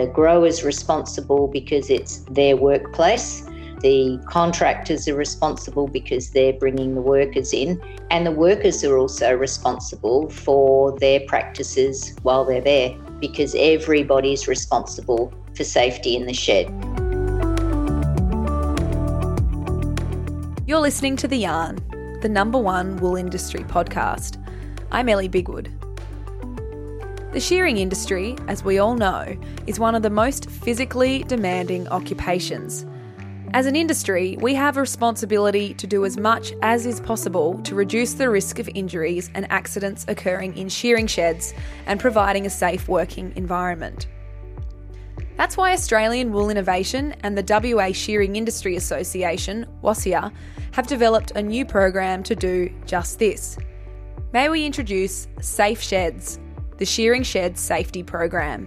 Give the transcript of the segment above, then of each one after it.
The grower's responsible because it's their workplace. The contractors are responsible because they're bringing the workers in, and the workers are also responsible for their practices while they're there because everybody's responsible for safety in the shed. You're listening to The Yarn, the number one wool industry podcast. I'm Ellie Bigwood. The shearing industry, as we all know, is one of the most physically demanding occupations. As an industry, we have a responsibility to do as much as is possible to reduce the risk of injuries and accidents occurring in shearing sheds and providing a safe working environment. That's why Australian Wool Innovation and the WA Shearing Industry Association, WASIA, have developed a new program to do just this. May we introduce Safe Sheds, the Shearing Shed Safety Program.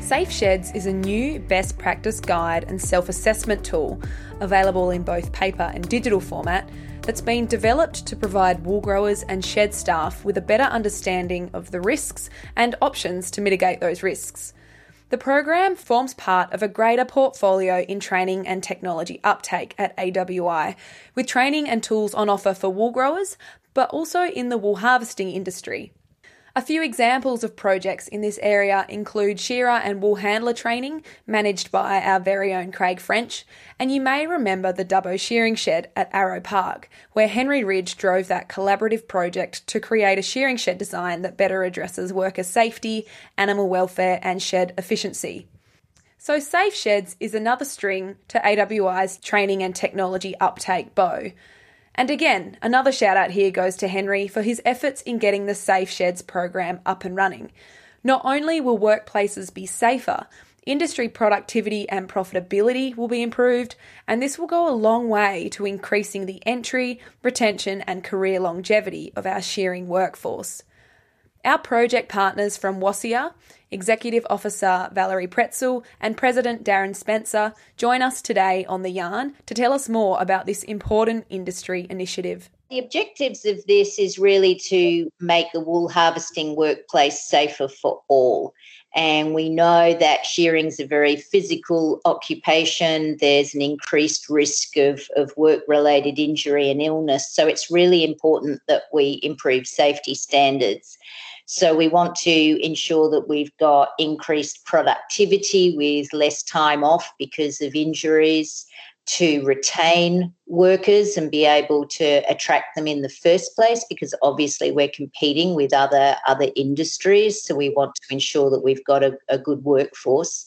Safe Sheds is a new best practice guide and self assessment tool available in both paper and digital format that's been developed to provide wool growers and shed staff with a better understanding of the risks and options to mitigate those risks. The program forms part of a greater portfolio in training and technology uptake at AWI, with training and tools on offer for wool growers, but also in the wool harvesting industry. A few examples of projects in this area include shearer and wool handler training, managed by our very own Craig French, and you may remember the Dubbo shearing shed at Arrow Park, where Henry Ridge drove that collaborative project to create a shearing shed design that better addresses worker safety, animal welfare, and shed efficiency. So, Safe Sheds is another string to AWI's training and technology uptake bow. And again, another shout out here goes to Henry for his efforts in getting the Safe Sheds program up and running. Not only will workplaces be safer, industry productivity and profitability will be improved, and this will go a long way to increasing the entry, retention, and career longevity of our shearing workforce. Our project partners from WASIA, Executive Officer Valerie Pretzel and President Darren Spencer, join us today on The Yarn to tell us more about this important industry initiative. The objectives of this is really to make the wool harvesting workplace safer for all. And we know that shearing is a very physical occupation. There's an increased risk of, of work related injury and illness. So it's really important that we improve safety standards. So we want to ensure that we've got increased productivity with less time off because of injuries to retain workers and be able to attract them in the first place because obviously we're competing with other other industries. So we want to ensure that we've got a, a good workforce.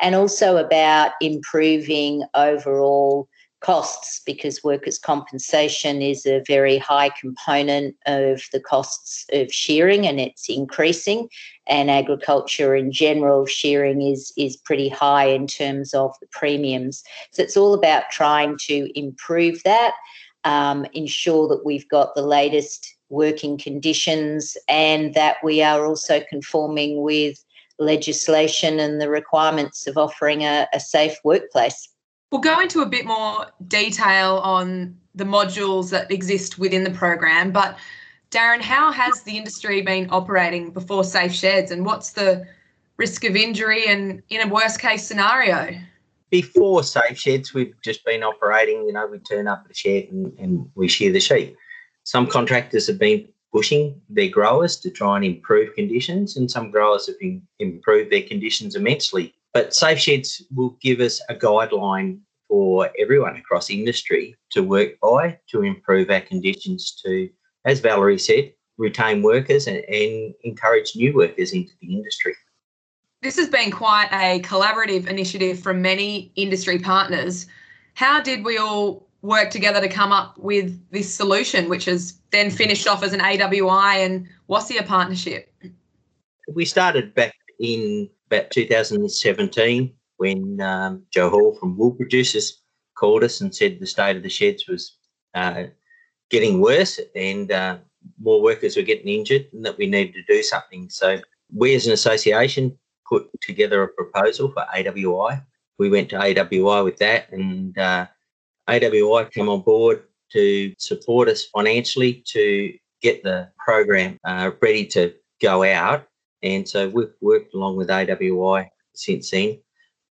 And also about improving overall costs because workers' compensation is a very high component of the costs of shearing and it's increasing. And agriculture in general, shearing is, is pretty high in terms of the premiums. So it's all about trying to improve that, um, ensure that we've got the latest working conditions and that we are also conforming with legislation and the requirements of offering a, a safe workplace. We'll go into a bit more detail on the modules that exist within the program, but Darren, how has the industry been operating before Safe Sheds and what's the risk of injury and in a worst case scenario? Before Safe Sheds, we've just been operating, you know, we turn up at a shed and, and we shear the sheep. Some contractors have been pushing their growers to try and improve conditions, and some growers have been, improved their conditions immensely but Safe Sheds will give us a guideline for everyone across industry to work by to improve our conditions to, as Valerie said, retain workers and, and encourage new workers into the industry. This has been quite a collaborative initiative from many industry partners. How did we all work together to come up with this solution, which has then finished off as an AWI and WASIA partnership? We started back in about 2017 when um, Jo Hall from Wool Producers called us and said the state of the sheds was uh, getting worse and uh, more workers were getting injured and that we needed to do something. So we as an association put together a proposal for AWI. We went to AWI with that and uh, AWI came on board to support us financially to get the program uh, ready to go out And so we've worked along with AWI since then.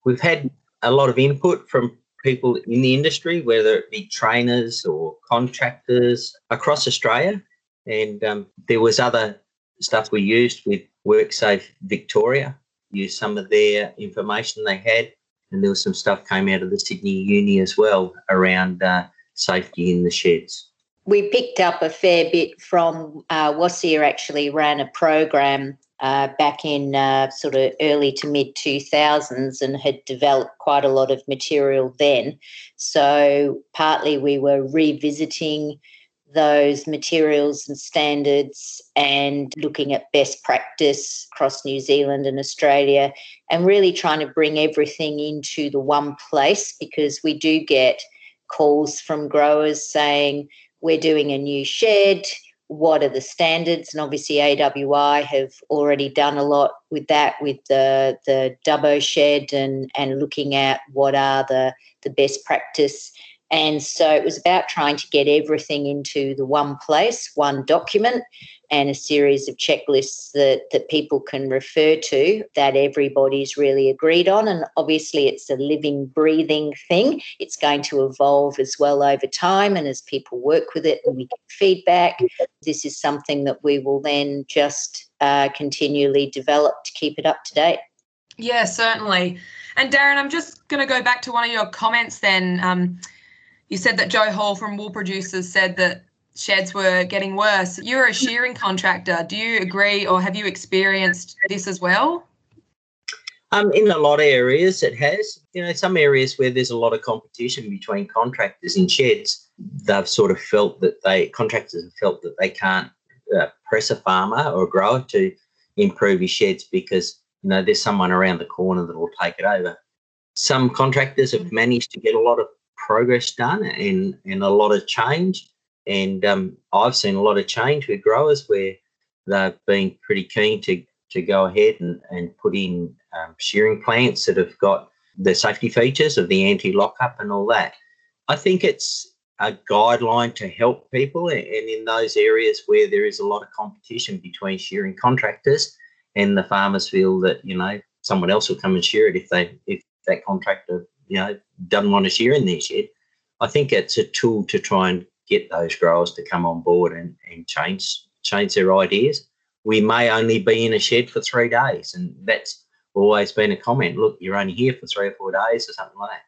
We've had a lot of input from people in the industry, whether it be trainers or contractors across Australia. And um, there was other stuff we used with WorkSafe Victoria, used some of their information they had. And there was some stuff came out of the Sydney Uni as well around uh, safety in the sheds. We picked up a fair bit from uh, actually ran a program uh, back in uh, sort of early to mid 2000s and had developed quite a lot of material then. So, partly we were revisiting those materials and standards and looking at best practice across New Zealand and Australia and really trying to bring everything into the one place because we do get calls from growers saying, We're doing a new shed. What are the standards? And obviously, AWI have already done a lot with that, with the the Dubbo shed, and and looking at what are the the best practice and so it was about trying to get everything into the one place, one document, and a series of checklists that, that people can refer to that everybody's really agreed on. And obviously, it's a living, breathing thing. It's going to evolve as well over time. And as people work with it and we get feedback, this is something that we will then just uh, continually develop to keep it up to date. Yeah, certainly. And Darren, I'm just going to go back to one of your comments then. Um, you said that Jo Hall from Wool Producers said that sheds were getting worse. You're a shearing contractor. Do you agree or have you experienced this as well? Um, in a lot of areas, it has. You know, some areas where there's a lot of competition between contractors and sheds, they've sort of felt that they contractors have felt that they can't uh, press a farmer or a grower to improve his sheds because you know there's someone around the corner that will take it over. Some contractors have managed to get a lot of progress done and, and a lot of change. And um, I've seen a lot of change with growers where they've been pretty keen to, to go ahead and, and put in um, shearing plants that have got the safety features of the anti lockup and all that. I think it's a guideline to help people and in those areas where there is a lot of competition between shearing contractors and the farmers feel that you know someone else will come and shear it if they if that contractor you know doesn't want to shear in their shed. I think it's a tool to try and get those growers to come on board and, and change change their ideas. We may only be in a shed for three days, and that's always been a comment. Look, you're only here for three or four days or something like that.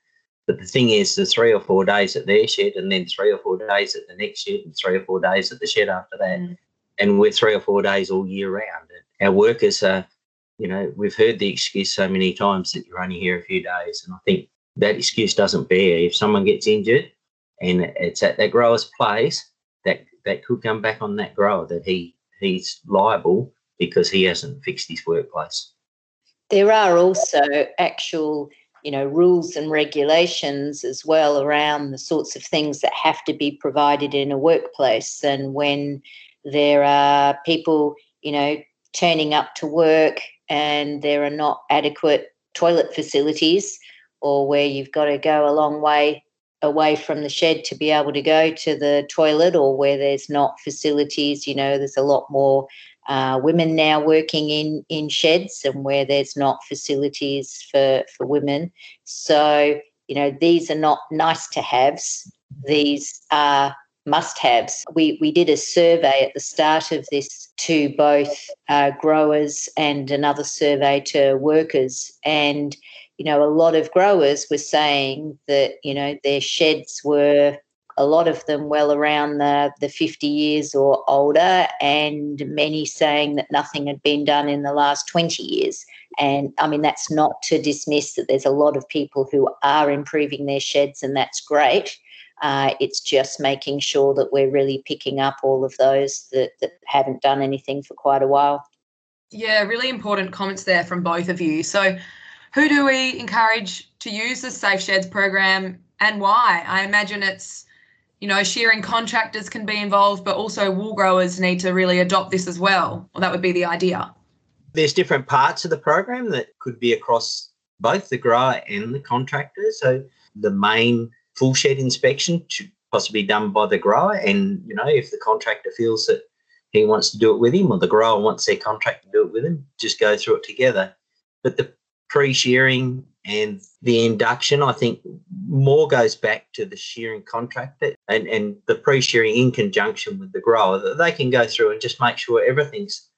But the thing is, the three or four days at their shed, and then three or four days at the next shed, and three or four days at the shed after that. Mm. And we're three or four days all year round. Our workers are, you know, we've heard the excuse so many times that you're only here a few days. And I think that excuse doesn't bear. If someone gets injured and it's at that grower's place, that that could come back on that grower that he he's liable because he hasn't fixed his workplace. There are also actual, you know, rules and regulations as well around the sorts of things that have to be provided in a workplace. And when there are people, you know, turning up to work and there are not adequate toilet facilities, or where you've got to go a long way away from the shed to be able to go to the toilet or where there's not facilities you know there's a lot more uh, women now working in in sheds and where there's not facilities for for women. So you know these are not nice to haves. These are must haves. We we did a survey at the start of this to both uh, growers and another survey to workers. And you know, a lot of growers were saying that, you know, their sheds were a lot of them well around the, the 50 years or older, and many saying that nothing had been done in the last 20 years. And I mean, that's not to dismiss that there's a lot of people who are improving their sheds, and that's great. Uh, it's just making sure that we're really picking up all of those that, that haven't done anything for quite a while. Yeah, really important comments there from both of you. So, who do we encourage to use the Safe Sheds program and why? I imagine it's, you know, shearing contractors can be involved, but also wool growers need to really adopt this as well. Well, that would be the idea. There's different parts of the program that could be across both the grower and the contractor. So the main full shed inspection should possibly be done by the grower. And, you know, if the contractor feels that he wants to do it with him or the grower wants their contract to do it with him, just go through it together. But the pre-shearing and the induction, I think more goes back to the shearing contractor and, and the pre-shearing in conjunction with the grower that they can go through and just make sure everything's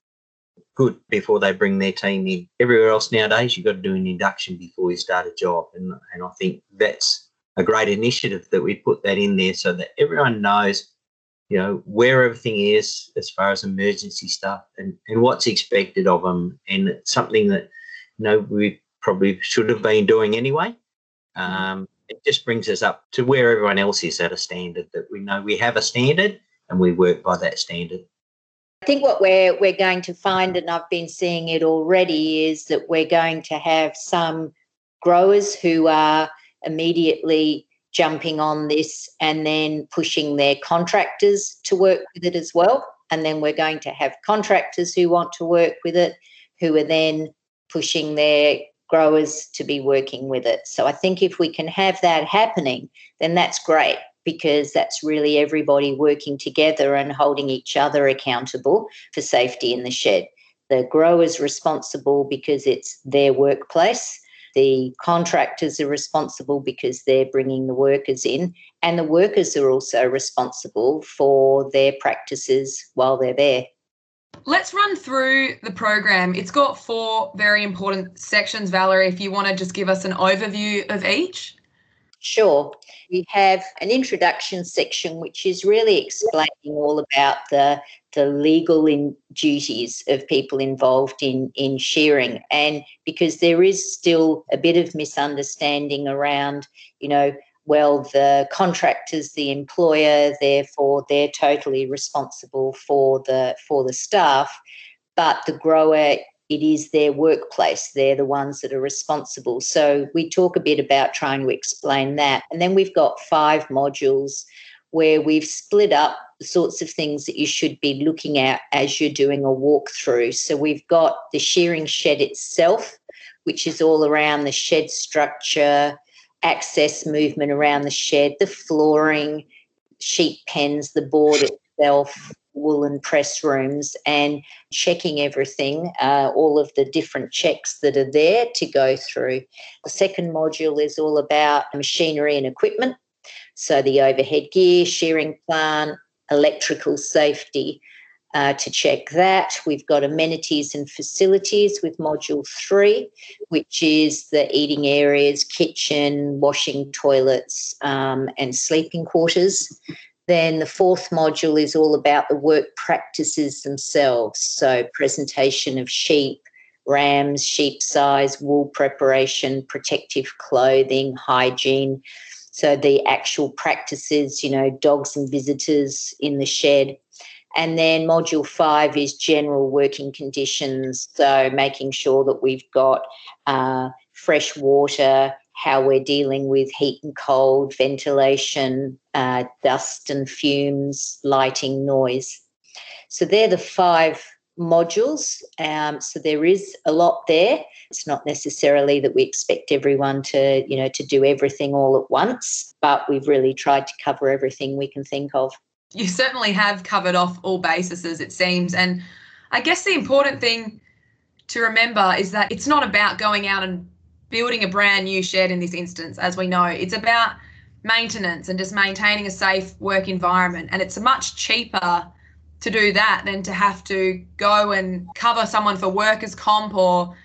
good before they bring their team in. Everywhere else nowadays, you've got to do an induction before you start a job. And, and I think that's a great initiative that we put that in there so that everyone knows, you know, where everything is as far as emergency stuff and, and what's expected of them. And it's something that, you know, we probably should have been doing anyway. Mm-hmm. Um, it just brings us up to where everyone else is at a standard that we know we have a standard and we work by that standard. I think what we're we're going to find, and I've been seeing it already, is that we're going to have some growers who are immediately jumping on this and then pushing their contractors to work with it as well. And then we're going to have contractors who want to work with it, who are then pushing their growers to be working with it. So I think if we can have that happening, then that's great because that's really everybody working together and holding each other accountable for safety in the shed. The grower's responsible because it's their workplace. The contractors are responsible because they're bringing the workers in, and the workers are also responsible for their practices while they're there. Let's run through the program. It's got four very important sections, Valerie, if you want to just give us an overview of each. Sure. We have an introduction section which is really explaining all about the the legal in duties of people involved in in shearing and because there is still a bit of misunderstanding around you know well the contractors the employer therefore they're totally responsible for the for the staff but the grower it is their workplace. They're the ones that are responsible. So we talk a bit about trying to explain that. And then we've got five modules where we've split up the sorts of things that you should be looking at as you're doing a walkthrough. So we've got the shearing shed itself, which is all around the shed structure, access movement around the shed, the flooring, sheep pens, the board itself, woolen press rooms and checking everything, uh, all of the different checks that are there to go through. The second module is all about machinery and equipment. So the overhead gear, shearing plant, electrical safety. Uh, to check that, we've got amenities and facilities with module three, which is the eating areas, kitchen, washing toilets, um, and sleeping quarters. Then the fourth module is all about the work practices themselves. So, presentation of sheep, rams, sheep size, wool preparation, protective clothing, hygiene. So, the actual practices, you know, dogs and visitors in the shed. And then module five is general working conditions. So, making sure that we've got uh, fresh water, how we're dealing with heat and cold, ventilation, uh, dust and fumes, lighting, noise. So they're the five modules. Um, so there is a lot there. It's not necessarily that we expect everyone to, you know, to do everything all at once, but we've really tried to cover everything we can think of. You certainly have covered off all bases, it seems. And I guess the important thing to remember is that it's not about going out and building a brand new shed in this instance, as we know. It's about maintenance and just maintaining a safe work environment. And it's much cheaper to do that than to have to go and cover someone for workers' comp or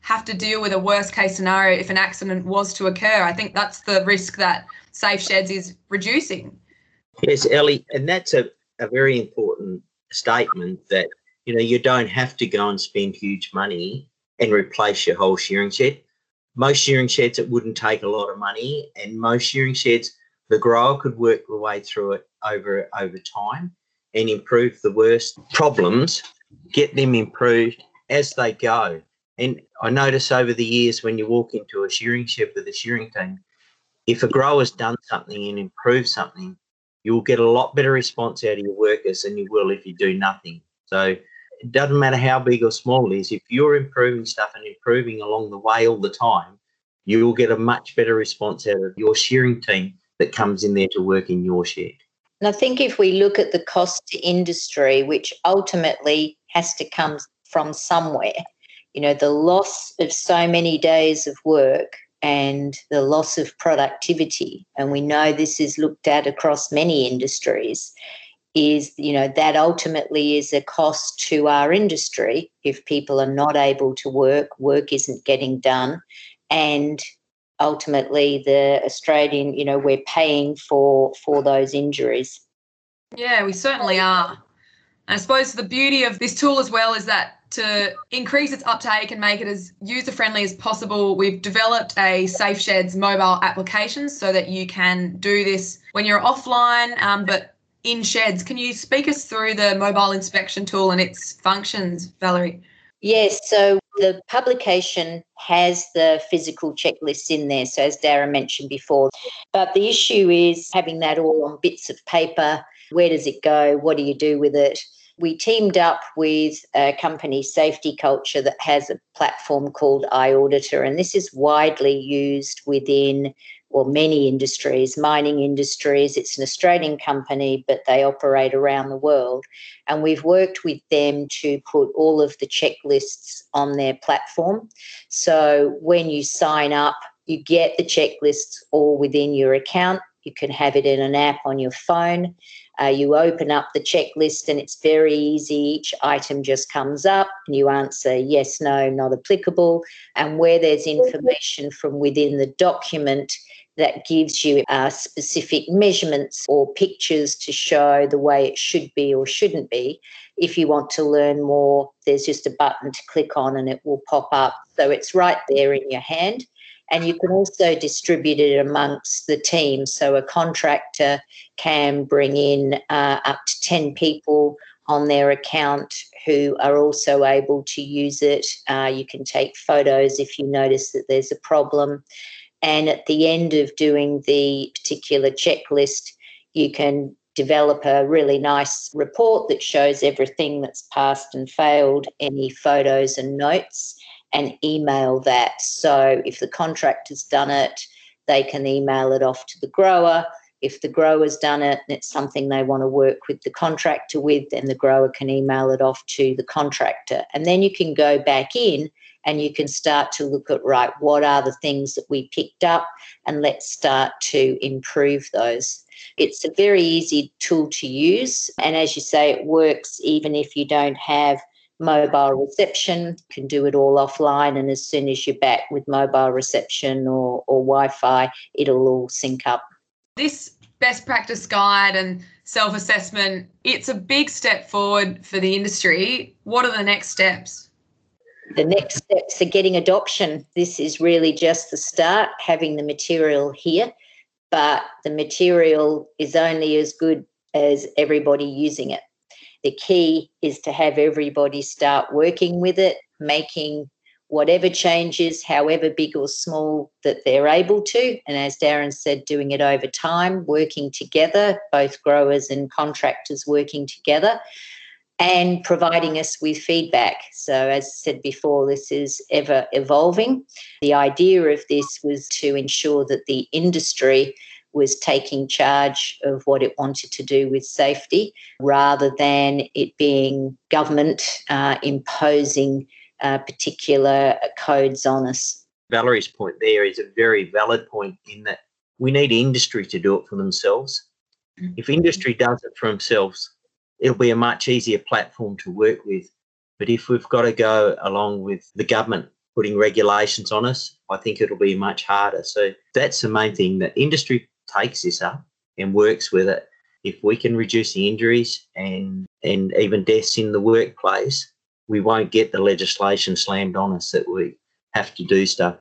have to deal with a worst case scenario if an accident was to occur. I think that's the risk that Safe Sheds is reducing. Yes, Ellie, and that's a, a very important statement that you know you don't have to go and spend huge money and replace your whole shearing shed. Most shearing sheds it wouldn't take a lot of money and most shearing sheds the grower could work the way through it over over time and improve the worst problems get them improved as they go. And i notice over the years when you walk into a shearing shed with a shearing team if a grower's done something and improved something you'll get a lot better response out of your workers than you will if you do nothing so it doesn't matter how big or small it is, if you're improving stuff and improving along the way all the time, you will get a much better response out of your shearing team that comes in there to work in your shed. And I think if we look at the cost to industry, which ultimately has to come from somewhere, you know, the loss of so many days of work and the loss of productivity, and we know this is looked at across many industries, is, you know, that ultimately is a cost to our industry if people are not able to work, work isn't getting done, and ultimately the Australian, you know, we're paying for for those injuries. Yeah, we certainly are. I suppose the beauty of this tool as well is that to increase its uptake and make it as user friendly as possible, we've developed a Safe Sheds mobile application so that you can do this when you're offline, um, but in sheds. Can you speak us through the mobile inspection tool and its functions, Valerie? Yes, so the publication has the physical checklists in there, so as Darren mentioned before. But the issue is having that all on bits of paper. Where does it go? What do you do with it? We teamed up with a company, Safety Culture, that has a platform called iAuditor, and this is widely used within or many industries, mining industries. It's an Australian company, but they operate around the world. And we've worked with them to put all of the checklists on their platform. So when you sign up, you get the checklists all within your account. You can have it in an app on your phone. Uh, you open up the checklist and it's very easy. Each item just comes up and you answer yes, no, not applicable. And where there's information from within the document, that gives you uh, specific measurements or pictures to show the way it should be or shouldn't be. If you want to learn more, there's just a button to click on and it will pop up. So it's right there in your hand. And you can also distribute it amongst the team. So a contractor can bring in uh, up to 10 people on their account who are also able to use it. Uh, you can take photos if you notice that there's a problem. And at the end of doing the particular checklist, you can develop a really nice report that shows everything that's passed and failed, any photos and notes, and email that. So if the contractor's done it, they can email it off to the grower. If the grower's done it and it's something they want to work with the contractor with, then the grower can email it off to the contractor. And then you can go back in and you can start to look at right what are the things that we picked up and let's start to improve those it's a very easy tool to use and as you say it works even if you don't have mobile reception you can do it all offline and as soon as you're back with mobile reception or, or wi-fi it'll all sync up this best practice guide and self-assessment it's a big step forward for the industry what are the next steps the next steps are getting adoption. This is really just the start, having the material here, but the material is only as good as everybody using it. The key is to have everybody start working with it, making whatever changes, however big or small, that they're able to. And as Darren said, doing it over time, working together, both growers and contractors working together and providing us with feedback. So, as I said before, this is ever evolving. The idea of this was to ensure that the industry was taking charge of what it wanted to do with safety rather than it being government uh, imposing uh, particular codes on us. Valerie's point there is a very valid point in that we need industry to do it for themselves. Mm-hmm. If industry does it for themselves, it'll be a much easier platform to work with. But if we've got to go along with the government putting regulations on us, I think it'll be much harder. So that's the main thing that industry takes this up and works with it. If we can reduce the injuries and and even deaths in the workplace, we won't get the legislation slammed on us that we have to do stuff.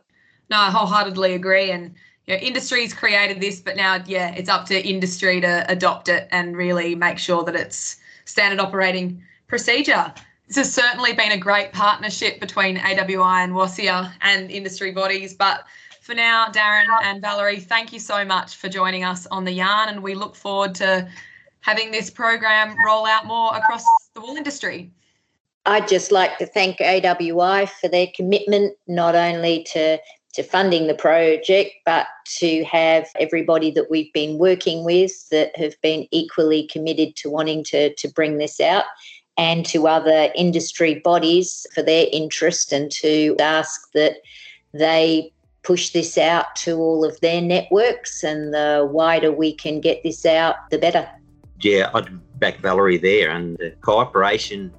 No, I wholeheartedly agree. And you know, industry's created this, but now, yeah, it's up to industry to adopt it and really make sure that it's standard operating procedure. This has certainly been a great partnership between AWI and WASIA and industry bodies. But for now, Darren and Valerie, thank you so much for joining us on the yarn, and we look forward to having this program roll out more across the wool industry. I'd just like to thank AWI for their commitment not only to to funding the project, but to have everybody that we've been working with that have been equally committed to wanting to, to bring this out and to other industry bodies for their interest and to ask that they push this out to all of their networks and the wider we can get this out the better. Yeah i'd back valerie there and the cooperation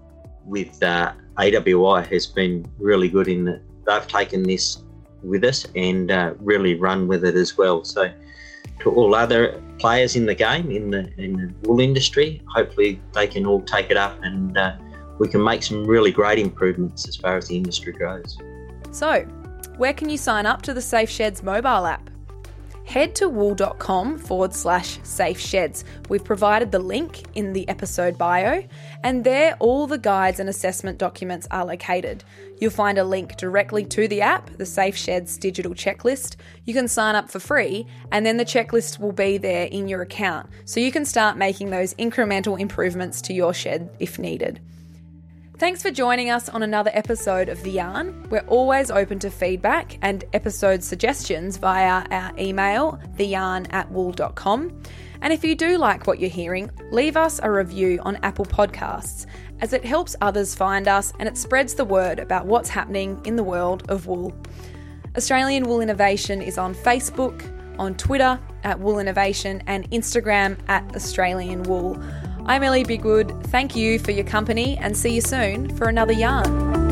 with uh, awi has been really good in that they've taken this with us and uh, really run with it as well. So to all other players in the game in the in the wool industry hopefully they can all take it up and uh, we can make some really great improvements as far as the industry goes. So where can you sign up to the Safe Sheds mobile app? Head to wool.com forward slash safe sheds. We've provided the link in the episode bio, and there all the guides and assessment documents are located. You'll find a link directly to the app, the Safe Sheds digital checklist. You can sign up for free, and then the checklist will be there in your account, so you can start making those incremental improvements to your shed if needed. Thanks for joining us on another episode of The Yarn. We're always open to feedback and episode suggestions via our email, theyarn at wool.com. And if you do like what you're hearing, leave us a review on Apple Podcasts, as it helps others find us and it spreads the word about what's happening in the world of wool. Australian Wool Innovation is on Facebook, on Twitter at Wool Innovation, and Instagram at Australian Wool. I'm Ellie Bigwood. Thank you for your company and see you soon for another yarn.